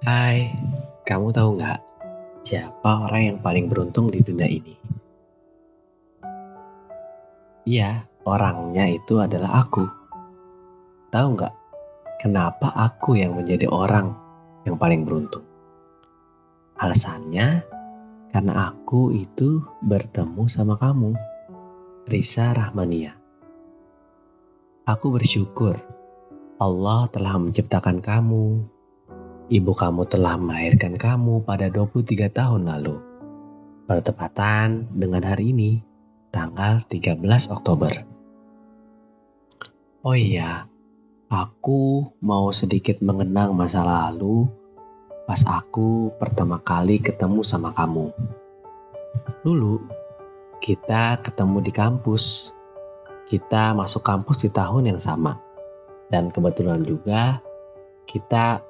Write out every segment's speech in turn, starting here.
Hai, kamu tahu nggak siapa orang yang paling beruntung di dunia ini? Iya, orangnya itu adalah aku. Tahu nggak kenapa aku yang menjadi orang yang paling beruntung? Alasannya karena aku itu bertemu sama kamu, Risa Rahmania. Aku bersyukur Allah telah menciptakan kamu. Ibu kamu telah melahirkan kamu pada 23 tahun lalu. Bertepatan dengan hari ini, tanggal 13 Oktober. Oh iya, aku mau sedikit mengenang masa lalu pas aku pertama kali ketemu sama kamu. Dulu, kita ketemu di kampus. Kita masuk kampus di tahun yang sama dan kebetulan juga kita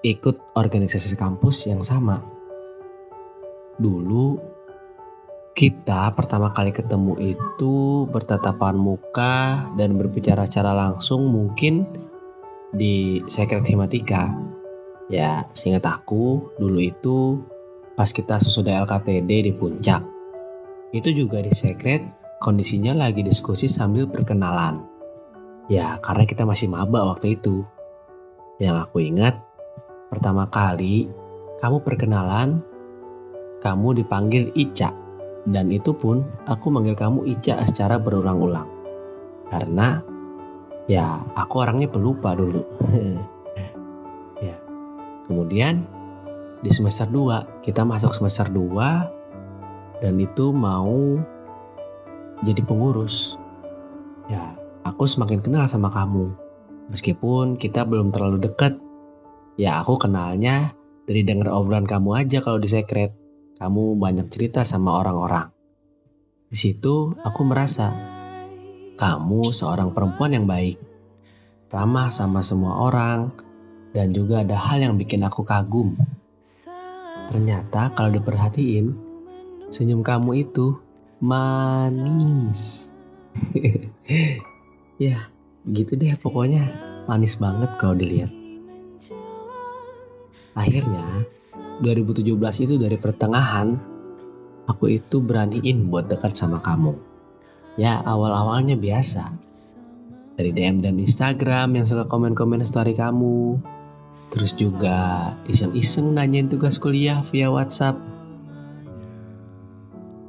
ikut organisasi kampus yang sama. Dulu kita pertama kali ketemu itu bertatapan muka dan berbicara secara langsung mungkin di Secret Himatika. Ya, seingat aku dulu itu pas kita sesudah LKTD di puncak. Itu juga di Secret kondisinya lagi diskusi sambil perkenalan. Ya, karena kita masih maba waktu itu. Yang aku ingat, pertama kali kamu perkenalan, kamu dipanggil Ica. Dan itu pun aku manggil kamu Ica secara berulang-ulang. Karena ya aku orangnya pelupa dulu. ya. Kemudian di semester 2, kita masuk semester 2 dan itu mau jadi pengurus. Ya, aku semakin kenal sama kamu. Meskipun kita belum terlalu dekat, ya aku kenalnya dari denger obrolan kamu aja kalau di sekret. Kamu banyak cerita sama orang-orang. Di situ aku merasa kamu seorang perempuan yang baik, ramah sama semua orang, dan juga ada hal yang bikin aku kagum. Ternyata kalau diperhatiin, senyum kamu itu manis. ya gitu deh pokoknya manis banget kalau dilihat akhirnya 2017 itu dari pertengahan aku itu beraniin buat dekat sama kamu ya awal-awalnya biasa dari DM dan Instagram yang suka komen-komen story kamu terus juga iseng-iseng nanyain tugas kuliah via WhatsApp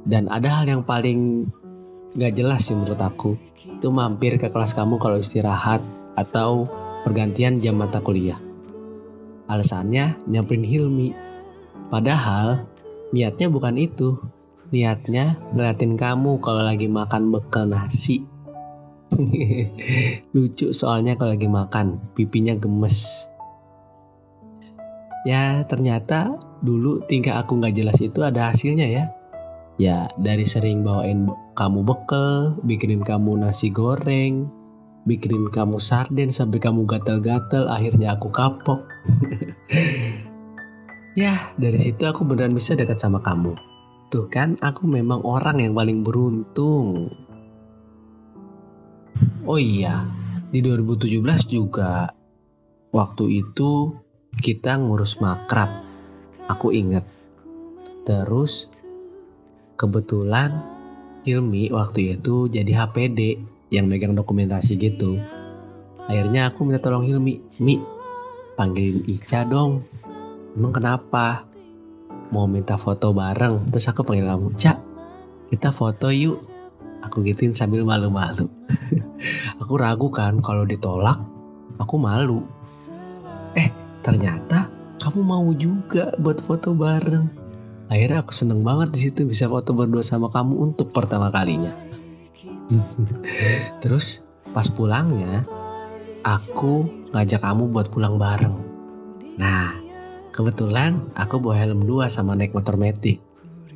dan ada hal yang paling Gak jelas sih menurut aku. Itu mampir ke kelas kamu kalau istirahat atau pergantian jam mata kuliah. Alasannya nyamperin Hilmi. Padahal niatnya bukan itu. Niatnya ngeliatin kamu kalau lagi makan bekal nasi. Lucu soalnya kalau lagi makan, pipinya gemes. Ya ternyata dulu tingkah aku gak jelas itu ada hasilnya ya ya dari sering bawain kamu bekel, bikinin kamu nasi goreng, bikinin kamu sarden sampai kamu gatel-gatel, akhirnya aku kapok. ya, dari situ aku beneran bisa dekat sama kamu. Tuh kan, aku memang orang yang paling beruntung. Oh iya, di 2017 juga waktu itu kita ngurus makrab. Aku inget. Terus kebetulan Hilmi waktu itu jadi HPD yang megang dokumentasi gitu. Akhirnya aku minta tolong Hilmi, Mi, panggilin Ica dong. Emang kenapa? Mau minta foto bareng, terus aku panggil kamu, Cak, kita foto yuk. Aku gituin sambil malu-malu. aku ragu kan kalau ditolak, aku malu. Eh, ternyata kamu mau juga buat foto bareng akhirnya aku seneng banget di situ bisa foto berdua sama kamu untuk pertama kalinya terus pas pulangnya aku ngajak kamu buat pulang bareng. Nah kebetulan aku bawa helm dua sama naik motor metik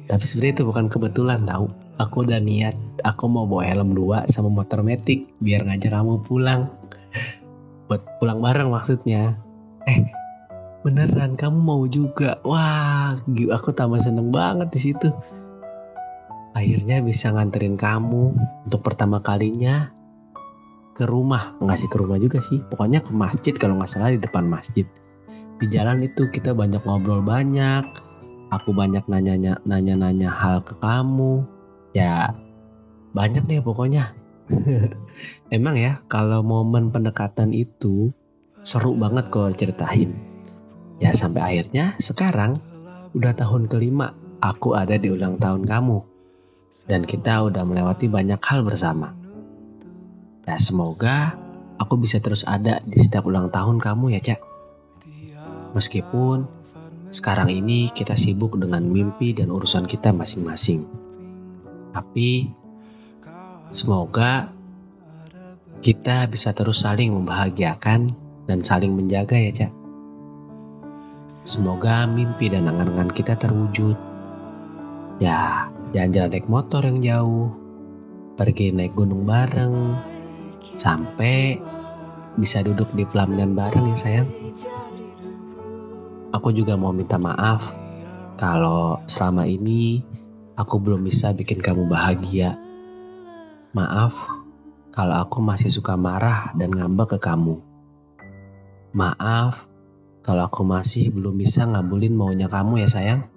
tapi sebenarnya itu bukan kebetulan tau. Aku udah niat aku mau bawa helm dua sama motor metik biar ngajak kamu pulang. Buat pulang bareng maksudnya. Eh beneran kamu mau juga? Wah aku tambah seneng banget di situ akhirnya bisa nganterin kamu untuk pertama kalinya ke rumah nggak sih ke rumah juga sih pokoknya ke masjid kalau nggak salah di depan masjid di jalan itu kita banyak ngobrol banyak. Aku banyak nanya nanya-nanya hal ke kamu. Ya, banyak deh pokoknya. Emang ya, kalau momen pendekatan itu seru banget kalau ceritain. Ya sampai akhirnya sekarang udah tahun kelima aku ada di ulang tahun kamu. Dan kita udah melewati banyak hal bersama. Ya semoga aku bisa terus ada di setiap ulang tahun kamu ya Cak. Meskipun sekarang ini kita sibuk dengan mimpi dan urusan kita masing-masing. Tapi semoga kita bisa terus saling membahagiakan dan saling menjaga ya Cak. Semoga mimpi dan angan-angan kita terwujud. Ya, jalan-jalan naik motor yang jauh, pergi naik gunung bareng, sampai bisa duduk di pelaminan bareng ya sayang. Aku juga mau minta maaf kalau selama ini aku belum bisa bikin kamu bahagia. Maaf kalau aku masih suka marah dan ngambek ke kamu. Maaf kalau aku masih belum bisa ngabulin maunya kamu ya sayang.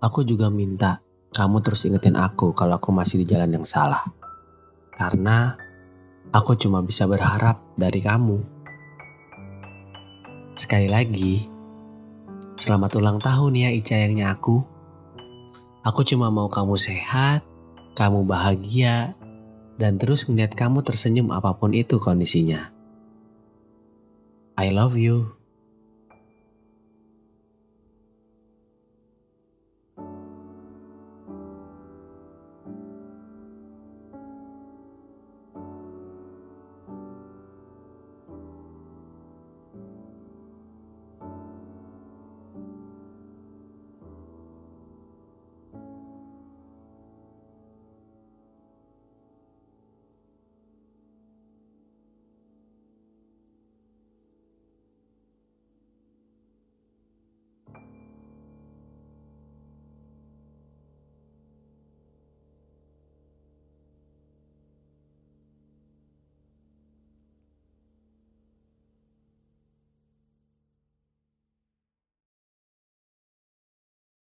Aku juga minta kamu terus ingetin aku kalau aku masih di jalan yang salah. Karena aku cuma bisa berharap dari kamu. Sekali lagi, selamat ulang tahun ya Ica yangnya aku. Aku cuma mau kamu sehat, kamu bahagia, dan terus ngeliat kamu tersenyum apa pun itu kondisinya. I love you.